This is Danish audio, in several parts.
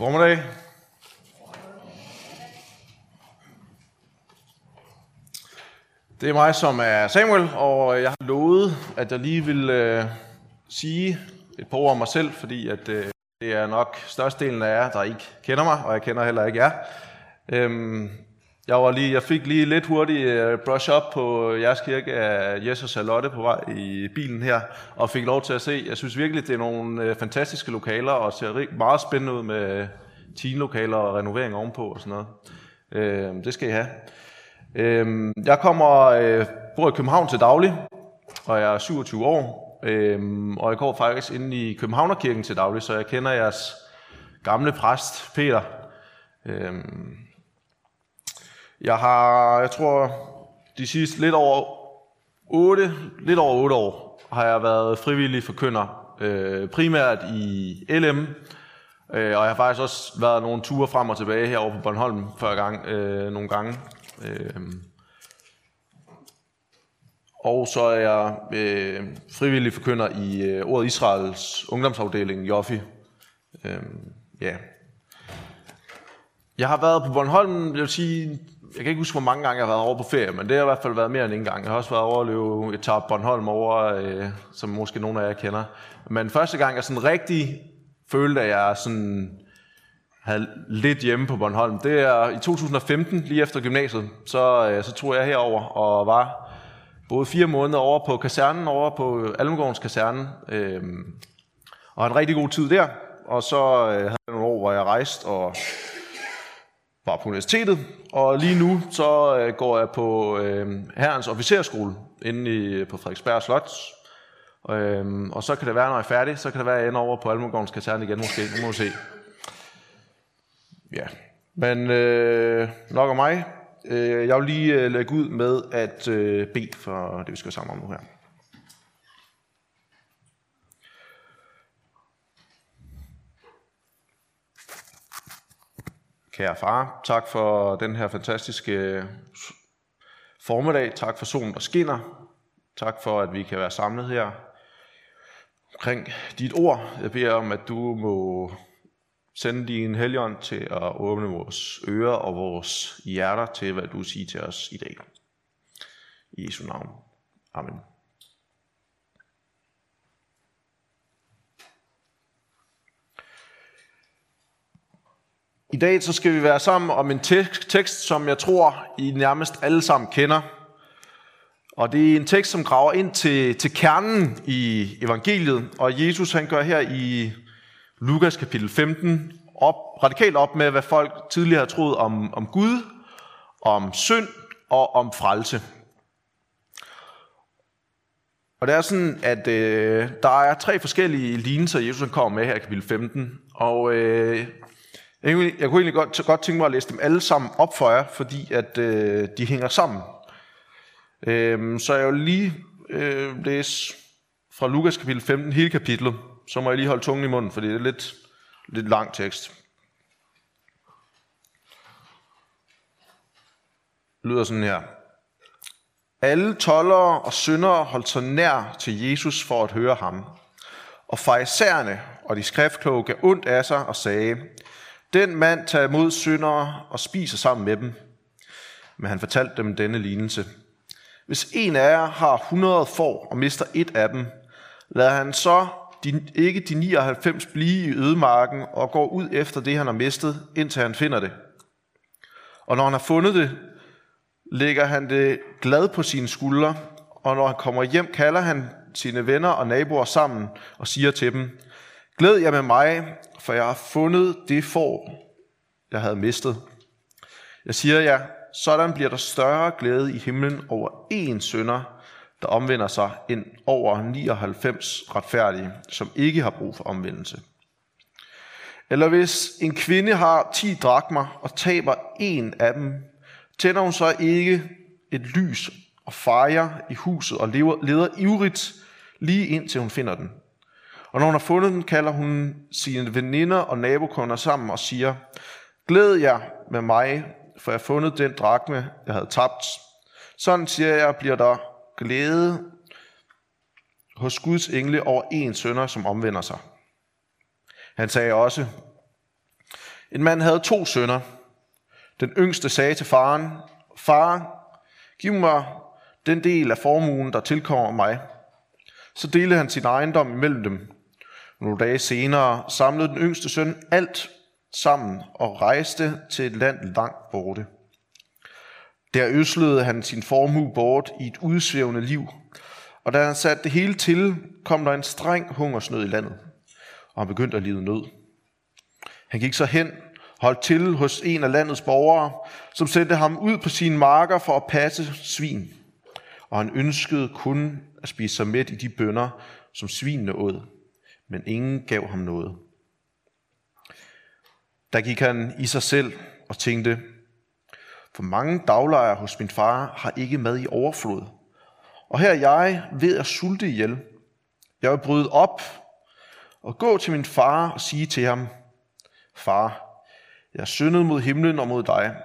formiddag. Det er mig, som er Samuel, og jeg har lovet, at jeg lige vil øh, sige et par ord om mig selv, fordi at, øh, det er nok størstedelen af jer, der ikke kender mig, og jeg kender heller ikke jer. Øhm, jeg, var lige, jeg fik lige lidt hurtigt øh, brush up på jeres kirke af Jesus og Lotte på vej i bilen her, og fik lov til at se. Jeg synes virkelig, det er nogle øh, fantastiske lokaler, og ser meget spændende ud med teenlokaler og renovering ovenpå og sådan noget. Øhm, det skal I have. Øhm, jeg kommer, øh, bor i København til daglig, og jeg er 27 år, øhm, og jeg går faktisk ind i Københavnerkirken til daglig, så jeg kender jeres gamle præst, Peter. Øhm, jeg har, jeg tror, de sidste lidt over 8, lidt over 8 år, har jeg været frivillig forkynder, øh, primært i LM, øh, og jeg har faktisk også været nogle ture frem og tilbage herovre på Bornholm før gang, øh, nogle gange. Øh, og så er jeg øh, frivillig forkynder i øh, Ordet Israels ungdomsafdeling, Joffi. Øh, ja. Jeg har været på Bornholm, jeg vil sige, jeg kan ikke huske, hvor mange gange jeg har været over på ferie, men det har i hvert fald været mere end en gang. Jeg har også været over at løbe et tab Bornholm over, øh, som måske nogle af jer kender. Men første gang, jeg sådan rigtig følte, at jeg sådan havde lidt hjemme på Bornholm, det er i 2015, lige efter gymnasiet. Så, øh, så tog jeg herover og var både fire måneder over på kasernen, over på Almegårdens kaserne, øh, og havde en rigtig god tid der. Og så øh, havde jeg nogle år, hvor jeg rejste og var på universitetet, og lige nu så øh, går jeg på øh, herrens officerskole inde i, på Frederiksberg Slot. Øh, og så kan det være, når jeg er færdig, så kan det være, at jeg ender over på Almogårdens kaserne igen måske. Nu må vi se. Ja, men øh, nok om mig. Øh, jeg vil lige øh, lægge ud med at øh, bede for det, vi skal sammen om nu her. Kære far, tak for den her fantastiske øh, formiddag. Tak for solen, der skinner. Tak for, at vi kan være samlet her omkring dit ord. Jeg beder om, at du må sende din helgen til at åbne vores ører og vores hjerter til, hvad du siger til os i dag. I Jesu navn. Amen. I dag så skal vi være sammen om en tekst, som jeg tror, I nærmest alle sammen kender. Og det er en tekst, som graver ind til, til kernen i evangeliet. Og Jesus han gør her i Lukas kapitel 15 op, radikalt op med, hvad folk tidligere har troet om, om Gud, om synd og om frelse. Og det er sådan, at øh, der er tre forskellige lignelser, Jesus kommer med her i kapitel 15. Og øh, jeg, kunne, jeg kunne egentlig godt, godt tænke mig at læse dem alle sammen op for jer, fordi at øh, de hænger sammen. Øh, så jeg vil lige øh, læse fra Lukas kapitel 15 hele kapitlet. Så må jeg lige holde tungen i munden, fordi det er lidt, lidt lang tekst. Det lyder sådan her. Alle tollere og syndere holdt sig nær til Jesus for at høre ham. Og farisæerne og de skriftkloge gav ondt af sig og sagde, den mand tager imod syndere og spiser sammen med dem. Men han fortalte dem denne lignelse. Hvis en af jer har 100 får og mister et af dem, lader han så de, ikke de 99 blive i ødemarken og går ud efter det, han har mistet, indtil han finder det. Og når han har fundet det, lægger han det glad på sine skuldre, og når han kommer hjem, kalder han sine venner og naboer sammen og siger til dem, Glæd jer med mig, for jeg har fundet det får, jeg havde mistet. Jeg siger jer, sådan bliver der større glæde i himlen over én sønder, der omvender sig, end over 99 retfærdige, som ikke har brug for omvendelse. Eller hvis en kvinde har 10 drakmer og taber en af dem, tænder hun så ikke et lys og fejrer i huset og lever, leder ivrigt lige indtil hun finder den. Og når hun har fundet den, kalder hun sine veninder og nabokunder sammen og siger, Glæd jer med mig, for jeg har fundet den drakme, jeg havde tabt. Sådan siger jeg, bliver der glæde hos Guds engle over en sønder, som omvender sig. Han sagde også, En mand havde to sønner. Den yngste sagde til faren, Far, giv mig den del af formuen, der tilkommer mig. Så delte han sin ejendom imellem dem. Nogle dage senere samlede den yngste søn alt sammen og rejste til et land langt borte. Der øslede han sin formue bort i et udsvævende liv, og da han satte det hele til, kom der en streng hungersnød i landet, og han begyndte at lide nød. Han gik så hen, holdt til hos en af landets borgere, som sendte ham ud på sine marker for at passe svin, og han ønskede kun at spise sig mæt i de bønder, som svinene åd, men ingen gav ham noget. Der gik han i sig selv og tænkte, for mange daglejere hos min far har ikke mad i overflod. Og her er jeg ved at sulte ihjel. Jeg vil bryde op og gå til min far og sige til ham, Far, jeg er syndet mod himlen og mod dig.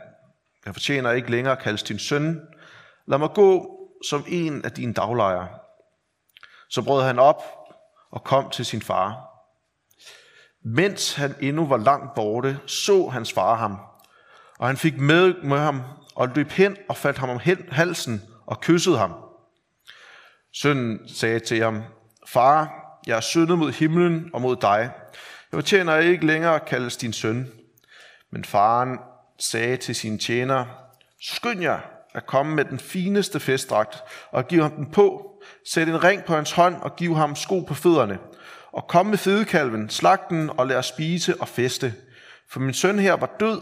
Jeg fortjener ikke længere at kaldes din søn. Lad mig gå som en af dine daglejere. Så brød han op og kom til sin far. Mens han endnu var langt borte, så hans far ham, og han fik med, med ham og løb hen og faldt ham om halsen og kyssede ham. Sønnen sagde til ham, Far, jeg er syndet mod himlen og mod dig. Jeg fortjener ikke længere at kaldes din søn. Men faren sagde til sine tjenere, Skynd jer at komme med den fineste festdragt og give ham den på. Sæt en ring på hans hånd og giv ham sko på fødderne. Og kom med fedekalven, slag den og lad os spise og feste. For min søn her var død,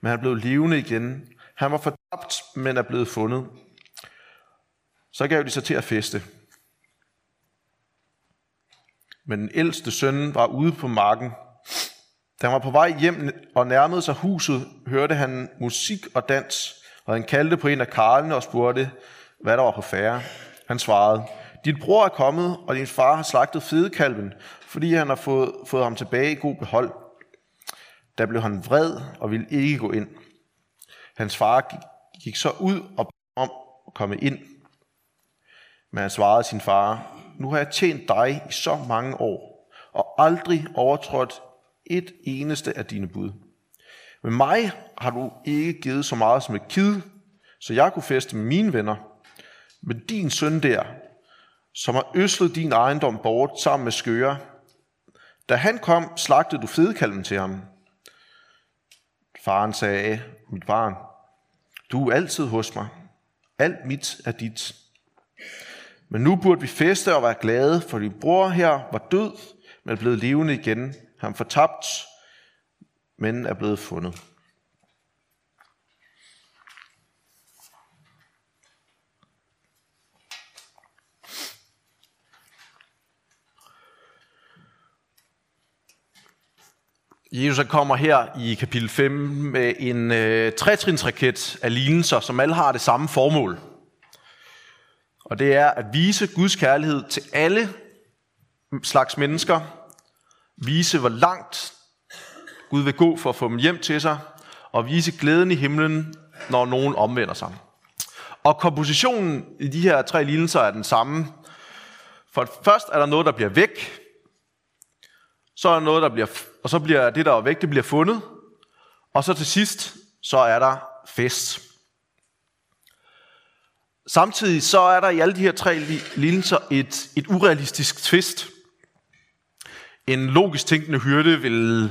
men han blev levende igen. Han var fortabt, men er blevet fundet. Så gav de sig til at feste. Men den ældste søn var ude på marken. Da han var på vej hjem og nærmede sig huset, hørte han musik og dans, og han kaldte på en af karlene og spurgte, hvad der var på færre. Han svarede, dit bror er kommet, og din far har slagtet fedekalven, fordi han har fået, fået ham tilbage i god behold. Der blev han vred og ville ikke gå ind. Hans far gik, gik så ud og om at komme ind. Men han svarede sin far, nu har jeg tjent dig i så mange år, og aldrig overtrådt et eneste af dine bud. Med mig har du ikke givet så meget som et kid, så jeg kunne feste med mine venner. Men din søn der, som har øslet din ejendom bort sammen med skøre, da han kom, slagtede du fedekalven til ham. Faren sagde, mit barn, du er altid hos mig. Alt mit er dit. Men nu burde vi feste og være glade, for din bror her var død, men er blevet levende igen. Han fortabt, men er blevet fundet. Jesus kommer her i kapitel 5 med en øh, trætrinsraket af lignelser, som alle har det samme formål. Og det er at vise Guds kærlighed til alle slags mennesker, vise hvor langt Gud vil gå for at få dem hjem til sig, og vise glæden i himlen, når nogen omvender sig. Og kompositionen i de her tre lignelser er den samme. For først er der noget, der bliver væk, så er der noget, der bliver, og så bliver det, der er væk, det bliver fundet, og så til sidst, så er der fest. Samtidig så er der i alle de her tre lignelser et, et urealistisk twist. En logisk tænkende hyrde vil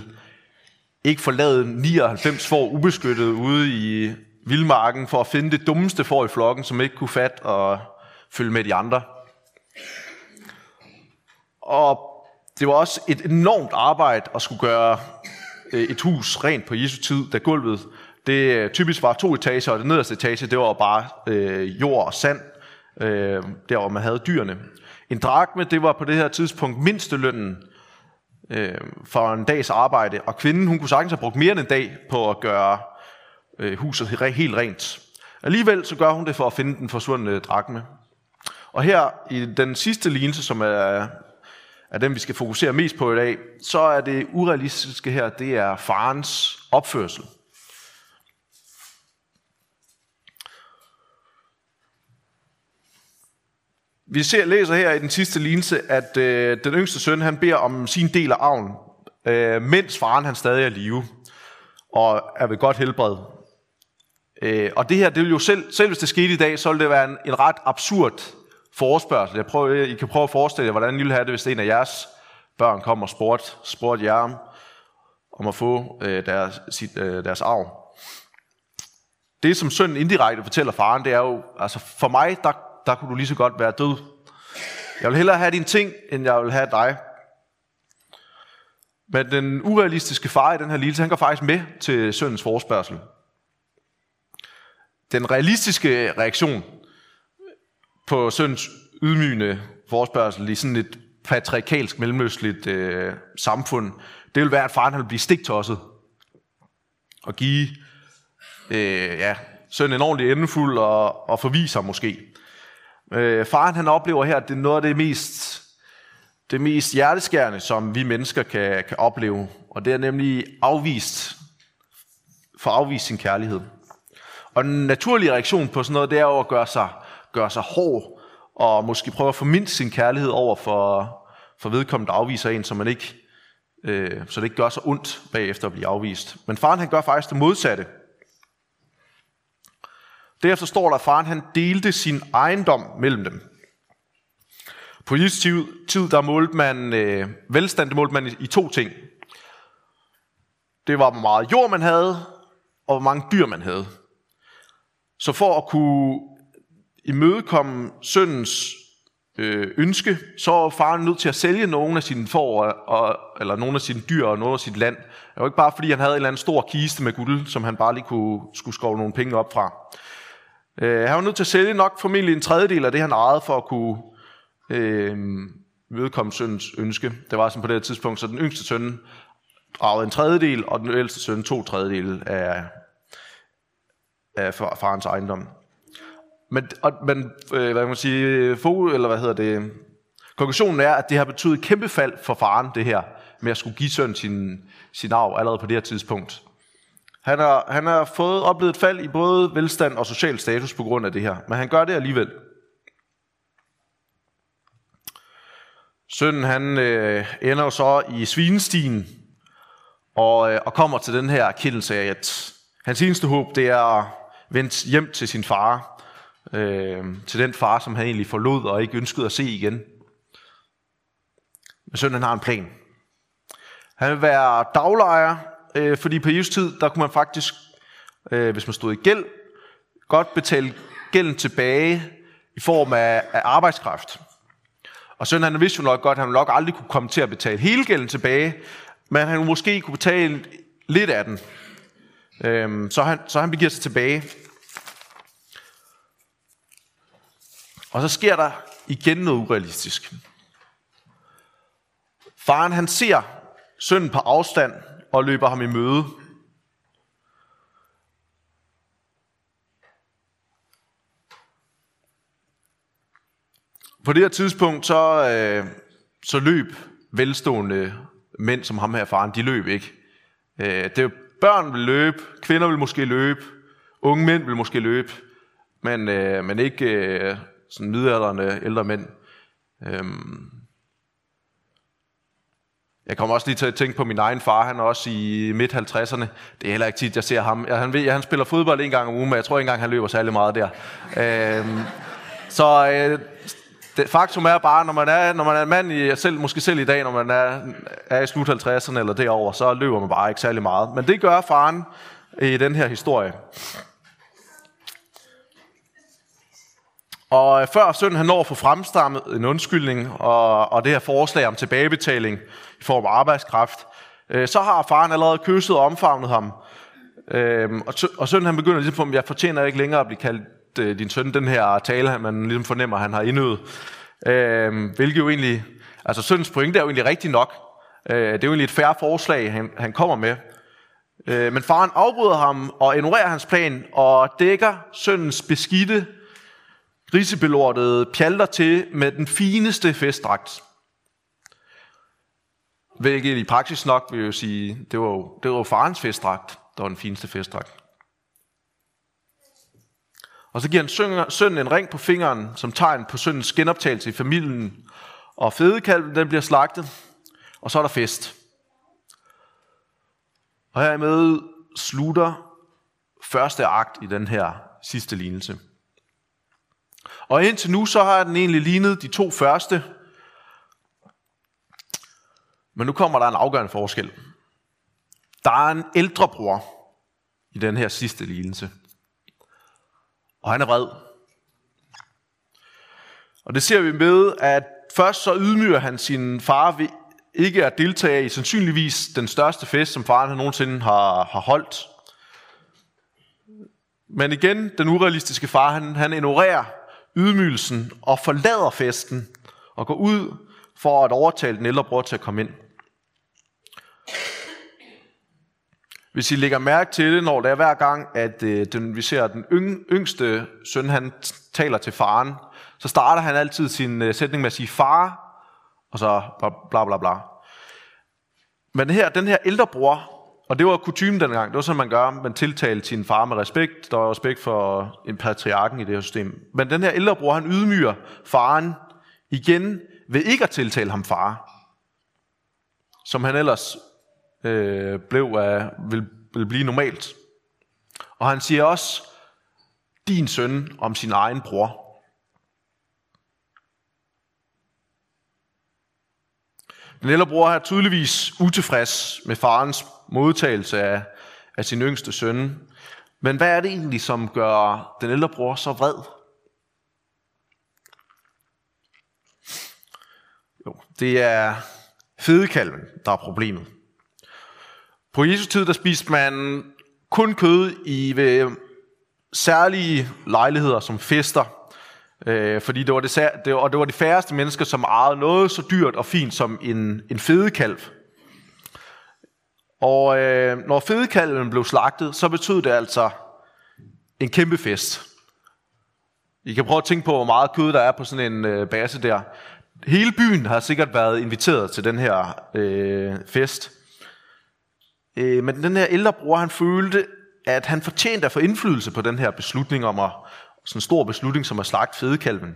ikke forlade 99 får ubeskyttet ude i vildmarken for at finde det dummeste får i flokken, som ikke kunne fat og følge med de andre. Og det var også et enormt arbejde at skulle gøre øh, et hus rent på Jesu tid, da gulvet det øh, typisk var to etager, og det nederste etage, det var bare øh, jord og sand, øh, der hvor man havde dyrene. En drakme, det var på det her tidspunkt mindstelønnen øh, for en dags arbejde, og kvinden, hun kunne sagtens have brugt mere end en dag på at gøre øh, huset helt rent. Alligevel så gør hun det for at finde den forsvundne drakme. Og her i den sidste lignelse, som er, er den, vi skal fokusere mest på i dag, så er det urealistiske her, det er farens opførsel. Vi ser, læser her i den sidste lignelse, at øh, den yngste søn han beder om sin del af arven, øh, mens faren han stadig er i live. og er ved godt helbred. Øh, og det her, det vil jo selv, selv hvis det skete i dag, så ville det være en, en ret absurd forespørgsel. Jeg prøver, I kan prøve at forestille jer, hvordan I ville have det, hvis en af jeres børn kom og spurgte, spurgte jer om at få øh, deres, sit, øh, deres arv. Det, som sønnen indirekte fortæller faren, det er jo, altså for mig, der, der kunne du lige så godt være død. Jeg vil hellere have dine ting, end jeg vil have dig. Men den urealistiske far i den her lille, han går faktisk med til søndens forspørgsel. Den realistiske reaktion på søns ydmygende forspørgsel i sådan et patriarkalsk, mellemøstligt øh, samfund, det vil være, at faren vil blive stiktosset og give øh, ja, sønnen en ordentlig endefuld og, og forvise ham måske. Øh, faren han oplever her, at det er noget af det mest, det mest hjerteskærende, som vi mennesker kan, kan opleve. Og det er nemlig afvist, for afvist sin kærlighed. Og den naturlige reaktion på sådan noget, det er jo at gøre sig, gøre sig hård, og måske prøve at formindske sin kærlighed over for, for vedkommende, der afviser en, så, man ikke, øh, så det ikke gør så ondt bagefter at blive afvist. Men faren han gør faktisk det modsatte. Derefter står der, at faren han delte sin ejendom mellem dem. På Jesu tid, der målte man øh, velstand, det målte man i, i to ting. Det var, hvor meget jord man havde, og hvor mange dyr man havde. Så for at kunne imødekomme søndens øh, ønske, så var faren nødt til at sælge nogle af sine får, og, eller nogle af sine dyr og noget af sit land. Det var ikke bare fordi, han havde en eller anden stor kiste med guld, som han bare lige kunne, skulle skove nogle penge op fra. Øh, han var nødt til at sælge nok formentlig en tredjedel af det, han ejede, for at kunne øh, vedkomme søndens ønske. Det var sådan på det tidspunkt, så den yngste søn dragede en tredjedel, og den ældste søn to tredjedel af, af farens ejendom. Men, og, men øh, hvad kan man sige, fo, eller hvad hedder det, konklusionen er, at det har betydet kæmpe fald for faren, det her, med at skulle give søn sin, sin arv allerede på det her tidspunkt. Han har, han har fået oplevet et fald i både velstand og social status på grund af det her, men han gør det alligevel. Sønnen han øh, ender jo så i svinestien og, øh, og kommer til den her erkendelse af, at hans eneste håb det er at vende hjem til sin far. Øh, til den far, som han egentlig forlod og ikke ønskede at se igen. Men sønnen har en plan. Han vil være daglejer øh, fordi på Jesu tid, der kunne man faktisk, øh, hvis man stod i gæld, godt betale gælden tilbage i form af, af arbejdskraft. Og sønnen han vidste jo nok godt, at han nok aldrig kunne komme til at betale hele gælden tilbage, men han måske kunne betale lidt af den. Øhm, så, han, så han begiver sig tilbage. Og så sker der igen noget urealistisk. Faren han ser sønnen på afstand, og løber ham i møde. På det her tidspunkt, så, øh, så løb velstående mænd som ham her faren, de løb ikke. Øh, det er børn vil løbe, kvinder vil måske løbe, unge mænd vil måske løbe, men, øh, men ikke øh, sådan midalderne ældre mænd. Øhm, jeg kommer også lige til at tænke på min egen far, han er også i midt-50'erne. Det er heller ikke tit, jeg ser ham. Han, ved, han spiller fodbold en gang om ugen, men jeg tror ikke engang, han løber særlig meget der. Øhm, så øh, det, faktum er bare, når man er, når man er en mand, i, selv, måske selv i dag, når man er, er i slut 50'erne eller derover, så løber man bare ikke særlig meget. Men det gør faren i den her historie. Og øh, før sønnen han når at få fremstammet en undskyldning og, og det her forslag om tilbagebetaling i form af arbejdskraft, øh, så har faren allerede kysset og omfavnet ham. Øh, og, og sønnen han begynder ligesom, at jeg fortjener ikke længere at blive kaldt øh, din søn, den her tale, man ligesom fornemmer, at han har indøvet. Øh, hvilket jo egentlig, altså søndens pointe er jo egentlig rigtigt nok. Øh, det er jo egentlig et færre forslag, han, han kommer med. Øh, men faren afbryder ham og ignorerer hans plan og dækker søndens beskidte grisebelortede pjalter til med den fineste festdragt. Hvilket i praksis nok vil jeg sige, det var jo, det var jo farens festdragt, der var den fineste festdragt. Og så giver han sønnen en ring på fingeren, som tegn på søndens genoptagelse i familien. Og fedekalven, den bliver slagtet, og så er der fest. Og hermed slutter første akt i den her sidste lignelse. Og indtil nu, så har den egentlig lignet de to første. Men nu kommer der en afgørende forskel. Der er en ældre bror i den her sidste lignelse. Og han er vred. Og det ser vi med, at først så ydmyger han sin far ved ikke at deltage i sandsynligvis den største fest, som faren nogensinde har, har holdt. Men igen, den urealistiske far, han, han ignorerer ydmygelsen og forlader festen og går ud for at overtale den ældre bror til at komme ind. Hvis I lægger mærke til det, når det er hver gang, at øh, den, vi ser den yngste søn, han taler til faren, så starter han altid sin øh, sætning med at sige far, og så bla bla bla. Men her, den her ældre bror, og det var kutumen dengang, det var sådan, man gør, man tiltalte sin far med respekt, der var respekt for en patriarken i det her system. Men den her ældre bror, han ydmyger faren igen ved ikke at tiltale ham far, som han ellers øh, blev af, vil, vil blive normalt. Og han siger også, din søn om sin egen bror. Den ældre bror er tydeligvis utilfreds med farens modtagelse af, af sin yngste søn. Men hvad er det egentlig, som gør den ældre bror så vred? Jo, det er fedekalven, der er problemet. På Jesu tid, der spiste man kun kød i ved særlige lejligheder som fester, Øh, fordi det var det, det, og det var de færreste mennesker, som ejede noget så dyrt og fint som en, en fedekalv. Og øh, når fedekalven blev slagtet, så betød det altså en kæmpe fest. I kan prøve at tænke på, hvor meget kød der er på sådan en øh, base der. Hele byen har sikkert været inviteret til den her øh, fest. Øh, men den her ældre bror, han følte, at han fortjente at få indflydelse på den her beslutning om at, sådan en stor beslutning som at slagte fedekalven.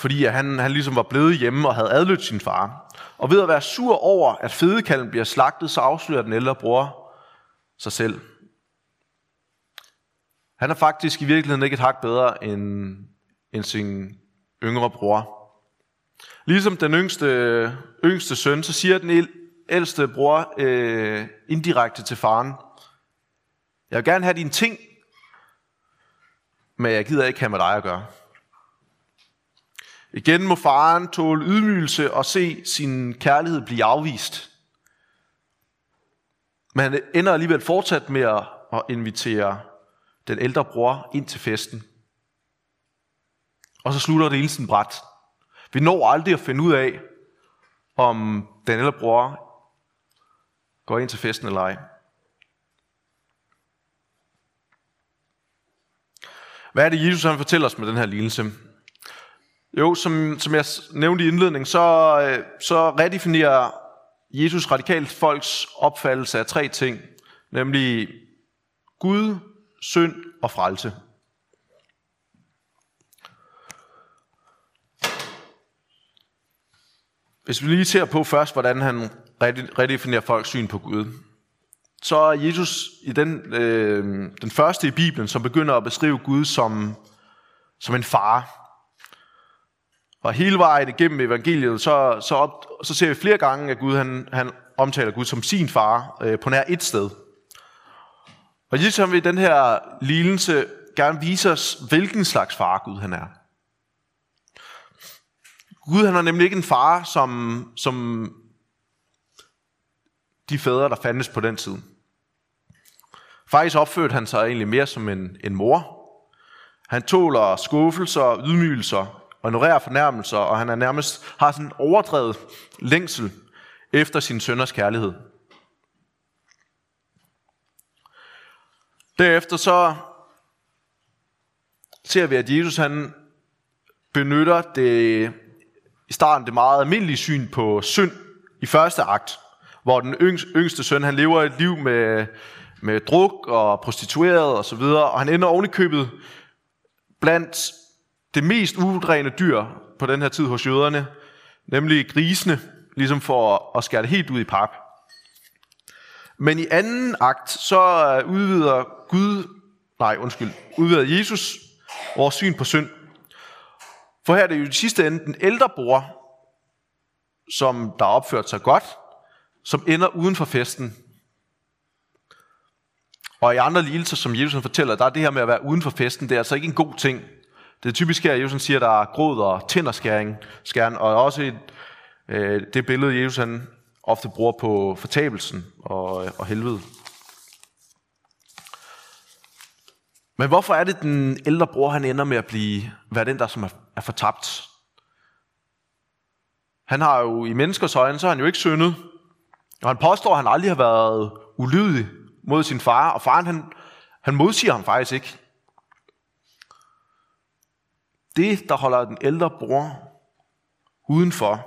Fordi han, han ligesom var blevet hjemme og havde adlydt sin far. Og ved at være sur over, at fedekalven bliver slagtet, så afslører den ældre bror sig selv. Han er faktisk i virkeligheden ikke et hak bedre end, end sin yngre bror. Ligesom den yngste, yngste søn, så siger den ældste bror øh, indirekte til faren, jeg vil gerne have dine ting, men jeg gider ikke have med dig at gøre. Igen må faren tåle ydmygelse og se sin kærlighed blive afvist. Men han ender alligevel fortsat med at invitere den ældre bror ind til festen. Og så slutter det hele sin bræt. Vi når aldrig at finde ud af, om den ældre bror går ind til festen eller ej. Hvad er det, Jesus han fortæller os med den her lignelse? Jo, som, som jeg nævnte i indledningen, så, øh, så redefinerer Jesus radikalt folks opfattelse af tre ting, nemlig Gud, synd og frelse. Hvis vi lige ser på først, hvordan han redefinerer folks syn på Gud, så er Jesus i den, øh, den første i Bibelen, som begynder at beskrive Gud som, som en far. Og hele vejen igennem evangeliet, så, så, op, så ser vi flere gange, at Gud han, han omtaler Gud som sin far øh, på nær et sted. Og Jesus han vil i den her lignelse gerne vise os, hvilken slags far Gud han er. Gud han er nemlig ikke en far, som, som de fædre, der fandtes på den tid. Faktisk opførte han sig egentlig mere som en, en mor. Han tåler skuffelser, ydmygelser og ignorerer fornærmelser, og han er nærmest har sådan en overdrevet længsel efter sin sønders kærlighed. Derefter så ser vi, at Jesus han benytter det, i starten det meget almindelige syn på synd i første akt, hvor den yngste søn han lever et liv med med druk og prostitueret og så videre, og han ender ovenikøbet i blandt det mest urene dyr på den her tid hos jøderne, nemlig grisene, ligesom for at skære det helt ud i pap. Men i anden akt, så udvider Gud, nej undskyld, udvider Jesus vores syn på synd. For her er det jo i sidste ende den ældre bror, som der har opført sig godt, som ender uden for festen. Og i andre ligelser, som Jesus fortæller, der er det her med at være uden for festen, det er altså ikke en god ting. Det typiske er at Jesus siger, der er gråd og tænderskæring, skæren, og også et, øh, det billede, Jesus han ofte bruger på fortabelsen og, øh, og helvede. Men hvorfor er det, den ældre bror han ender med at blive, være den, der som er, er fortabt? Han har jo i menneskers øjne, så har han jo ikke syndet. Og han påstår, at han aldrig har været ulydig mod sin far, og faren han, han modsiger ham faktisk ikke. Det, der holder den ældre bror udenfor,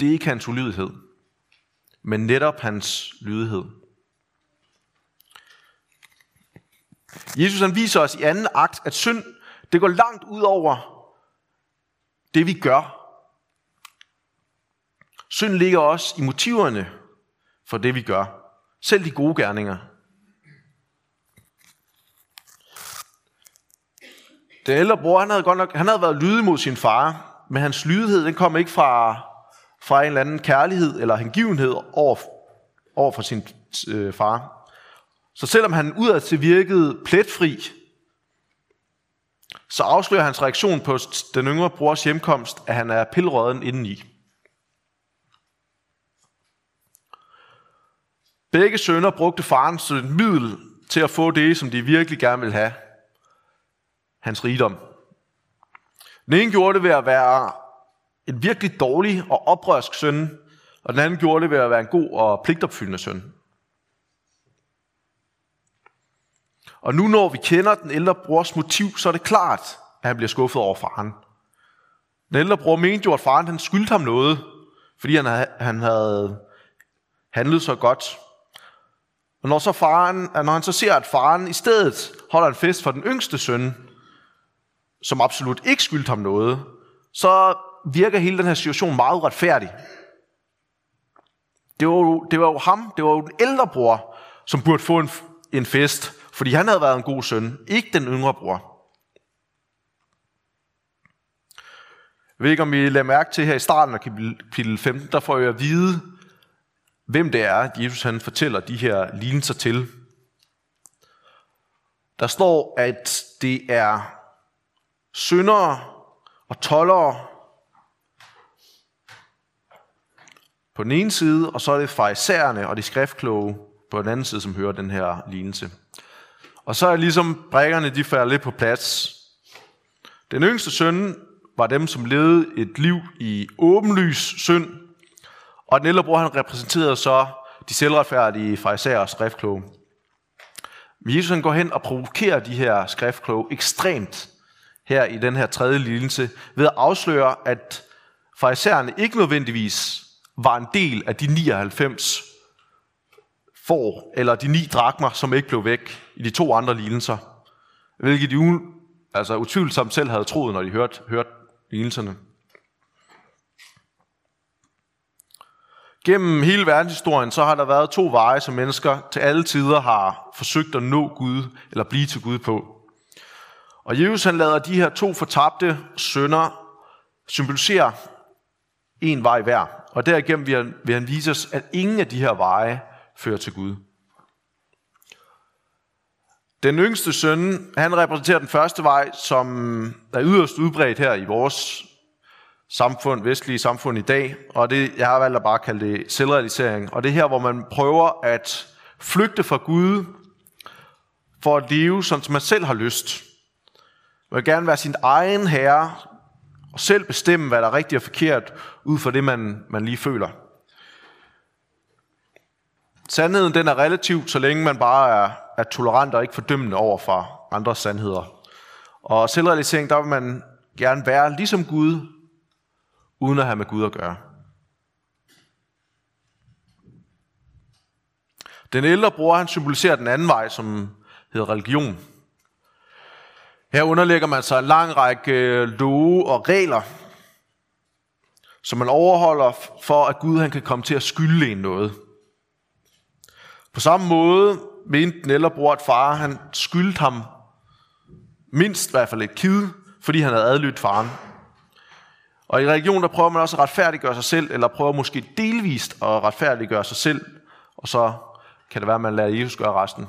det er ikke hans ulydighed, men netop hans lydighed. Jesus han viser os i anden akt, at synd det går langt ud over det, vi gør. Synd ligger også i motiverne for det, vi gør. Selv de gode gerninger. Den ældre bror, han havde, godt nok, han havde været lydig mod sin far, men hans lydighed, den kom ikke fra, fra en eller anden kærlighed eller hengivenhed over, over for sin øh, far. Så selvom han udadtil virkede pletfri, så afslører hans reaktion på den yngre brors hjemkomst, at han er pilrøden indeni. Begge sønner brugte faren som et middel til at få det, som de virkelig gerne ville have. Hans rigdom. Den ene gjorde det ved at være en virkelig dårlig og oprørsk søn, og den anden gjorde det ved at være en god og pligtopfyldende søn. Og nu når vi kender den ældre brors motiv, så er det klart, at han bliver skuffet over faren. Den ældre bror mente jo, at faren han skyldte ham noget, fordi han havde, han havde handlet så godt. Og når, så faren, når han så ser, at faren i stedet holder en fest for den yngste søn, som absolut ikke skyldte ham noget, så virker hele den her situation meget retfærdig. Det var, jo, det var jo ham, det var jo den ældre bror, som burde få en, en fest, fordi han havde været en god søn, ikke den yngre bror. Jeg ved ikke, om I lader mærke til her i starten af kapitel 15, der får jeg at vide, hvem det er, Jesus han fortæller de her lignelser til. Der står, at det er syndere og tollere på den ene side, og så er det farisæerne og de skriftkloge på den anden side, som hører den her lignelse. Og så er ligesom brækkerne, de falder lidt på plads. Den yngste søn var dem, som levede et liv i åbenlys synd, og den ældre bror, han repræsenterede så de selvretfærdige farisæer og skriftkloge. Men Jesus han går hen og provokerer de her skriftkloge ekstremt her i den her tredje lignelse, ved at afsløre, at farisæerne ikke nødvendigvis var en del af de 99 får, eller de ni drakmer, som ikke blev væk i de to andre lignelser. Hvilket de altså utvivlsomt selv havde troet, når de hørte, hørte lignelserne. Gennem hele verdenshistorien, så har der været to veje, som mennesker til alle tider har forsøgt at nå Gud, eller blive til Gud på. Og Jesus han lader de her to fortabte sønner symbolisere en vej hver. Og derigennem vil han, vil han vise os, at ingen af de her veje fører til Gud. Den yngste søn, han repræsenterer den første vej, som er yderst udbredt her i vores samfund, vestlige samfund i dag, og det, jeg har valgt at bare kalde det selvrealisering. Og det er her, hvor man prøver at flygte fra Gud for at leve, som man selv har lyst. Man vil gerne være sin egen herre, og selv bestemme, hvad der er rigtigt og forkert, ud fra det, man, man lige føler. Sandheden den er relativ, så længe man bare er, er tolerant og ikke fordømmende over for andres sandheder. Og selvrealisering, der vil man gerne være ligesom Gud, uden at have med Gud at gøre. Den ældre bror, han symboliserer den anden vej, som hedder religion. Her underlægger man sig en lang række øh, love og regler, som man overholder for, at Gud han kan komme til at skylde en noget. På samme måde mente den ældre bror, at far han skyldte ham mindst i hvert fald et kid, fordi han havde adlydt faren. Og i religion, der prøver man også at retfærdiggøre sig selv, eller prøver måske delvist at retfærdiggøre sig selv, og så kan det være, at man lader Jesus gøre resten.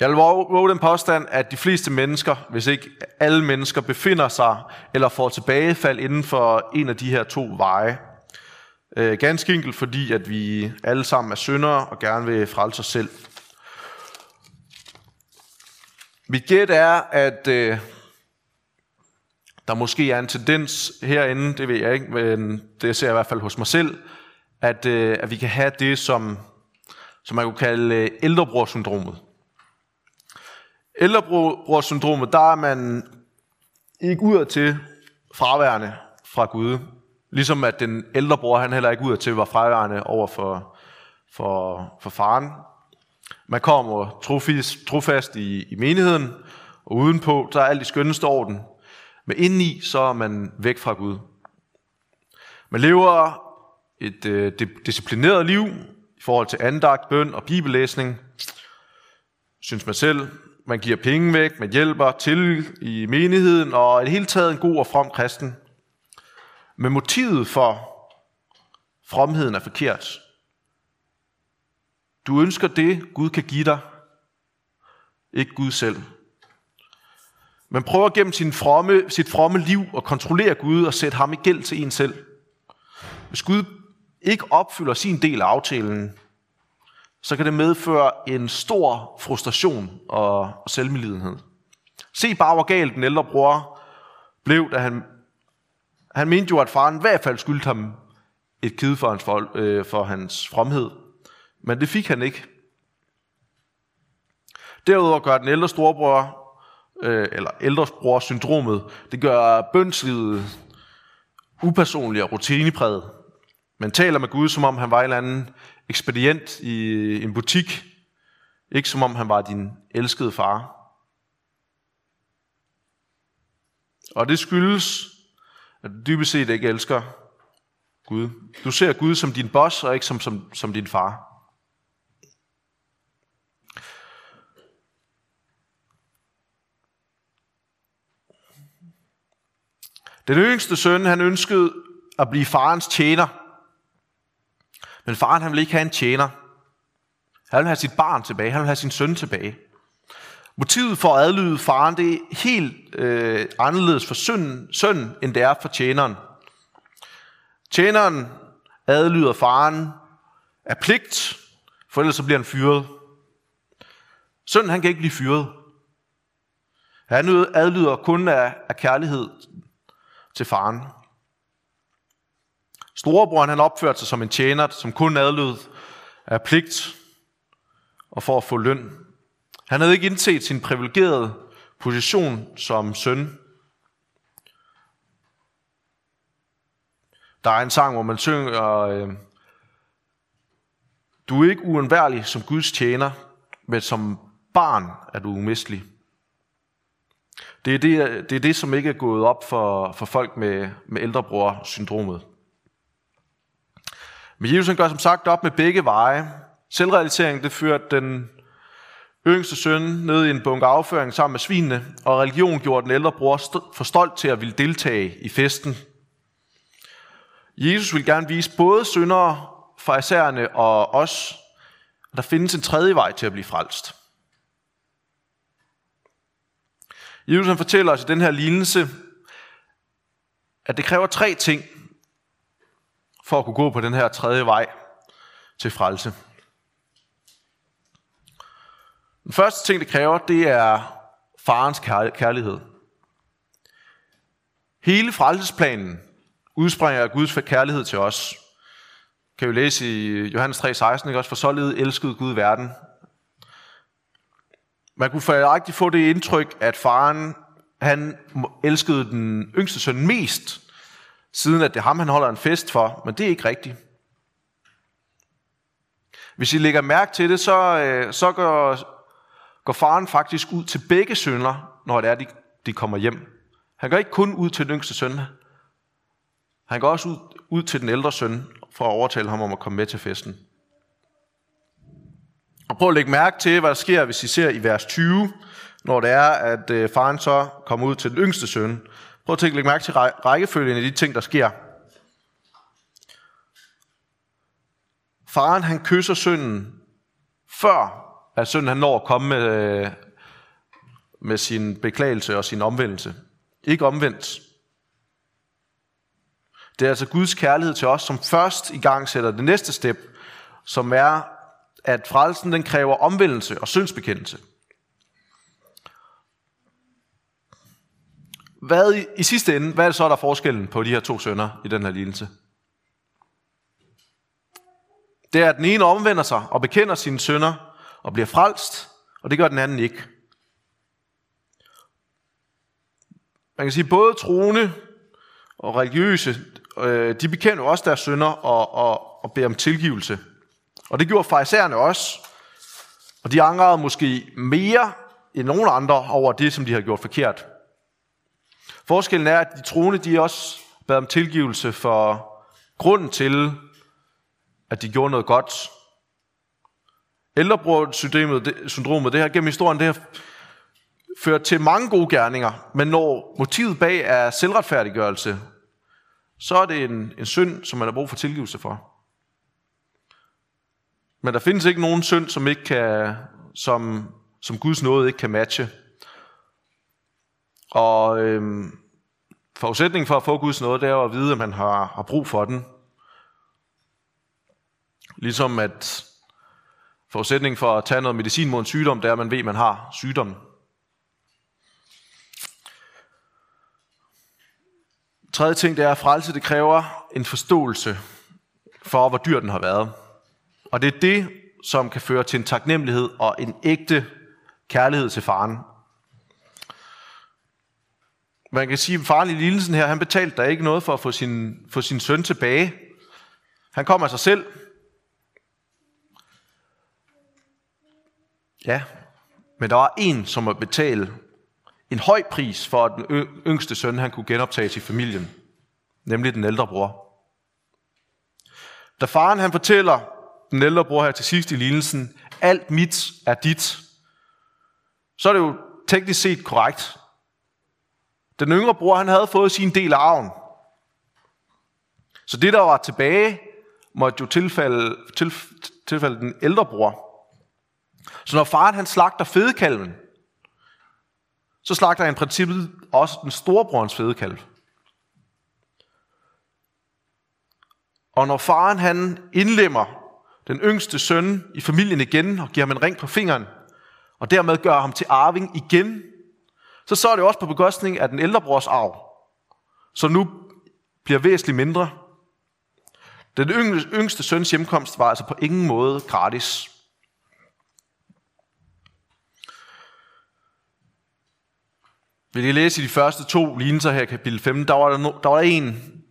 Jeg vil våge den påstand, at de fleste mennesker, hvis ikke alle mennesker, befinder sig eller får tilbagefald inden for en af de her to veje. Øh, ganske enkelt fordi, at vi alle sammen er syndere og gerne vil frelse os selv. Mit gæt er, at øh, der måske er en tendens herinde, det ved jeg ikke, men det ser jeg i hvert fald hos mig selv, at, øh, at vi kan have det, som, som man kunne kalde øh, ældrebrorsyndromet. Der er man ikke ud til fraværende fra Gud. Ligesom at den ældre bror, han heller ikke ud til var fraværende over for, for, for faren. Man kommer trofist, trofast i, i menigheden, og udenpå, der er alt i skønneste orden. Men indeni, så er man væk fra Gud. Man lever et øh, disciplineret liv i forhold til andagt, bøn og bibellæsning, synes man selv. Man giver penge væk, man hjælper til i menigheden, og i det hele taget en god og from kristen. Men motivet for fromheden er forkert. Du ønsker det, Gud kan give dig, ikke Gud selv. Man prøver gennem sin fromme, sit fromme liv at kontrollere Gud og sætte ham i gæld til en selv. Hvis Gud ikke opfylder sin del af aftalen, så kan det medføre en stor frustration og selvmedlidenhed. Se bare, hvor galt den ældre bror blev, da han, han mente jo, at faren i hvert fald skyldte ham et kid for hans, for, øh, for hans fromhed. Men det fik han ikke. Derudover gør den ældre storebror, øh, eller ældrebror syndromet, det gør bønslivet upersonligt og rutinepræget. Man taler med Gud, som om han var en eller anden ekspedient i en butik. Ikke som om han var din elskede far. Og det skyldes, at du dybest set ikke elsker Gud. Du ser Gud som din boss, og ikke som, som, som din far. Den yngste søn, han ønskede at blive farens tjener. Men faren han vil ikke have en tjener. Han vil have sit barn tilbage. Han vil have sin søn tilbage. Motivet for at adlyde faren, det er helt øh, anderledes for sønnen, sønnen, end det er for tjeneren. Tjeneren adlyder faren af pligt, for ellers så bliver han fyret. Sønnen han kan ikke blive fyret. Han adlyder kun af, af kærlighed til faren. Storebroren han opførte sig som en tjener, som kun adlød af pligt og for at få løn. Han havde ikke indset sin privilegerede position som søn. Der er en sang, hvor man synger, øh, du er ikke uundværlig som Guds tjener, men som barn er du umistelig. Det er det, det, er det som ikke er gået op for, for folk med, med ældrebror-syndromet. Men Jesus han gør som sagt op med begge veje. Selvrealisering, det førte den yngste søn ned i en bunke afføring sammen med svinene, og religion gjorde den ældre bror for stolt til at ville deltage i festen. Jesus vil gerne vise både syndere, farisæerne og os, at der findes en tredje vej til at blive frelst. Jesus han fortæller os i den her lignelse, at det kræver tre ting, for at kunne gå på den her tredje vej til frelse. Den første ting, det kræver, det er farens kærlighed. Hele frelsesplanen udspringer af Guds kærlighed til os. Kan vi læse i Johannes 3:16, ikke også? For således elskede Gud verden, man kunne faktisk få det indtryk, at faren han elskede den yngste søn mest, siden at det er ham, han holder en fest for, men det er ikke rigtigt. Hvis I lægger mærke til det, så, øh, så går, går faren faktisk ud til begge sønner, når det er, de, de kommer hjem. Han går ikke kun ud til den yngste søn. Han går også ud, ud til den ældre søn, for at overtale ham om at komme med til festen. Og prøv at lægge mærke til, hvad der sker, hvis I ser i vers 20, når det er, at øh, faren så kommer ud til den yngste søn. Prøv at lægge mærke til rækkefølgen af de ting, der sker. Faren han kysser sønnen, før at sønnen han når at komme med, øh, med sin beklagelse og sin omvendelse. Ikke omvendt. Det er altså Guds kærlighed til os, som først i gang sætter det næste step, som er, at frelsen den kræver omvendelse og syndsbekendelse. Hvad i, i sidste ende, hvad er det så, der er forskellen på de her to sønner i den her lignelse? Det er, at den ene omvender sig og bekender sine sønner og bliver frelst, og det gør den anden ikke. Man kan sige, både troende og religiøse, øh, de bekender også deres sønner og, og, og beder om tilgivelse. Og det gjorde farisæerne også. Og de angrede måske mere end nogen andre over det, som de har gjort forkert. Forskellen er, at de troende, de også bad om tilgivelse for grunden til, at de gjorde noget godt. Ældrebror-syndromet, det, syndromet, det her gennem historien, det har ført til mange gode gerninger, men når motivet bag er selvretfærdiggørelse, så er det en, en synd, som man har brug for tilgivelse for. Men der findes ikke nogen synd, som, ikke kan, som, som Guds nåde ikke kan matche. Og øhm, forudsætningen for at få Guds noget, det er at vide, at man har, har brug for den. Ligesom at forudsætningen for at tage noget medicin mod en sygdom, det er, at man ved, at man har sygdommen. Tredje ting, det er, at frelse det kræver en forståelse for, hvor dyr den har været. Og det er det, som kan føre til en taknemmelighed og en ægte kærlighed til faren. Man kan sige, at faren i Lillesen her, han betalte der ikke noget for at få sin, få sin søn tilbage. Han kom af sig selv. Ja, men der var en, som måtte betale en høj pris for, at den yngste søn han kunne genoptage til familien, nemlig den ældre bror. Da faren han fortæller den ældre bror her til sidst i lignelsen, alt mit er dit, så er det jo teknisk set korrekt. Den yngre bror han havde fået sin del af arven. Så det, der var tilbage, måtte jo tilfælde, til, tilfælde den ældre bror. Så når faren han slagter fedekalven, så slagter han i princippet også den storebrorens fedekalv. Og når faren han indlemmer den yngste søn i familien igen og giver ham en ring på fingeren, og dermed gør ham til arving igen, så så er det også på bekostning af den ældre brors arv, som nu bliver væsentligt mindre. Den yngste søns hjemkomst var altså på ingen måde gratis. Vil I læse i de første to lignelser her i kapitel 5, der var der, no, der var der en,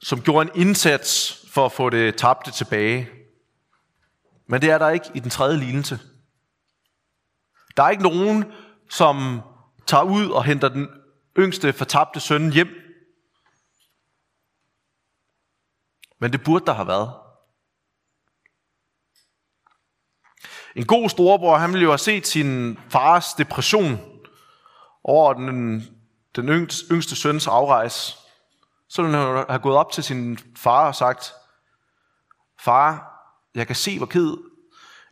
som gjorde en indsats for at få det tabte tilbage. Men det er der ikke i den tredje lignelse. Der er ikke nogen, som tager ud og henter den yngste fortabte søn hjem. Men det burde der have været. En god storebror, han ville jo have set sin fars depression over den, den yngste, yngste søns afrejse. Så ville han have gået op til sin far og sagt, Far, jeg kan se, hvor ked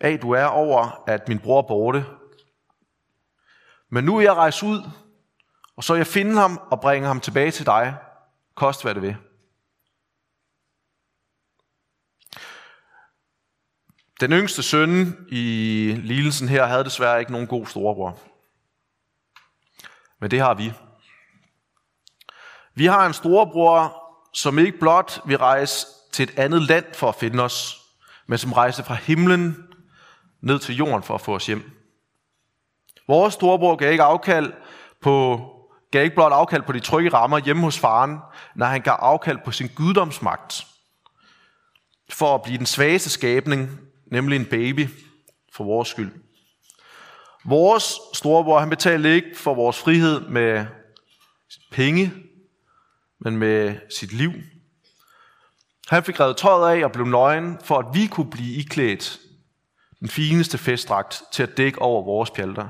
af du er over, at min bror er borte. Men nu er jeg rejst ud, og så jeg finde ham og bringe ham tilbage til dig, kost hvad det vil. Den yngste søn i lidelsen her havde desværre ikke nogen god storebror. Men det har vi. Vi har en storebror, som ikke blot vil rejse til et andet land for at finde os, men som rejser fra himlen ned til jorden for at få os hjem. Vores storebror gav ikke afkald på gav ikke blot afkald på de trygge rammer hjemme hos faren, når han gav afkald på sin guddomsmagt for at blive den svageste skabning, nemlig en baby, for vores skyld. Vores storebror, han betalte ikke for vores frihed med penge, men med sit liv. Han fik revet tøjet af og blev nøgen, for at vi kunne blive iklædt den fineste festdragt til at dække over vores pjalter.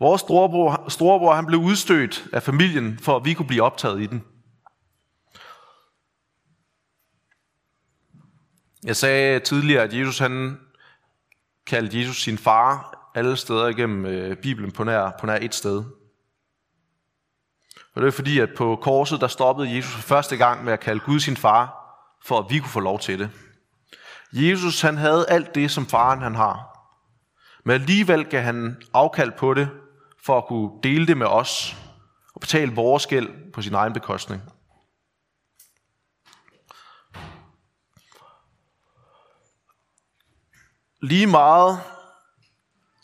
Vores storebror, storebror han blev udstødt af familien, for at vi kunne blive optaget i den. Jeg sagde tidligere, at Jesus han kaldte Jesus sin far alle steder igennem øh, Bibelen på nær, på nær et sted. Og det er fordi, at på korset, der stoppede Jesus for første gang med at kalde Gud sin far, for at vi kunne få lov til det. Jesus, han havde alt det, som faren han har. Men alligevel gav han afkald på det, for at kunne dele det med os, og betale vores gæld på sin egen bekostning. Lige meget,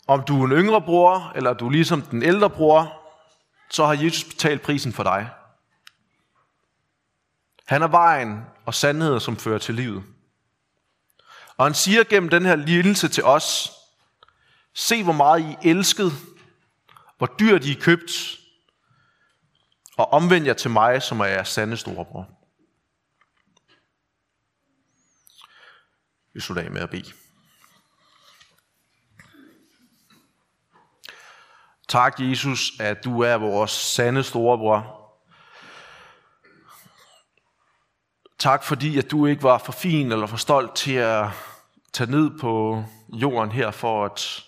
om du er en yngre bror, eller du er ligesom den ældre bror, så har Jesus betalt prisen for dig. Han er vejen og sandheden, som fører til livet. Og han siger gennem den her lidelse til os, se hvor meget I elsket, hvor dyr de er købt, og omvend jer til mig, som er jeres sande storebror. Vi slutter af med at bede. Tak, Jesus, at du er vores sande storebror. Tak, fordi at du ikke var for fin eller for stolt til at tage ned på jorden her for at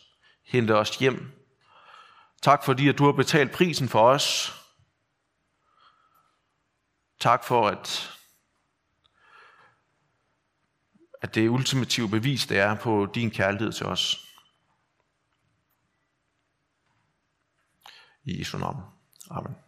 hente os hjem. Tak, fordi at du har betalt prisen for os. Tak for, at, at det ultimative bevis, det er på din kærlighed til os. I Jesu navn. Amen.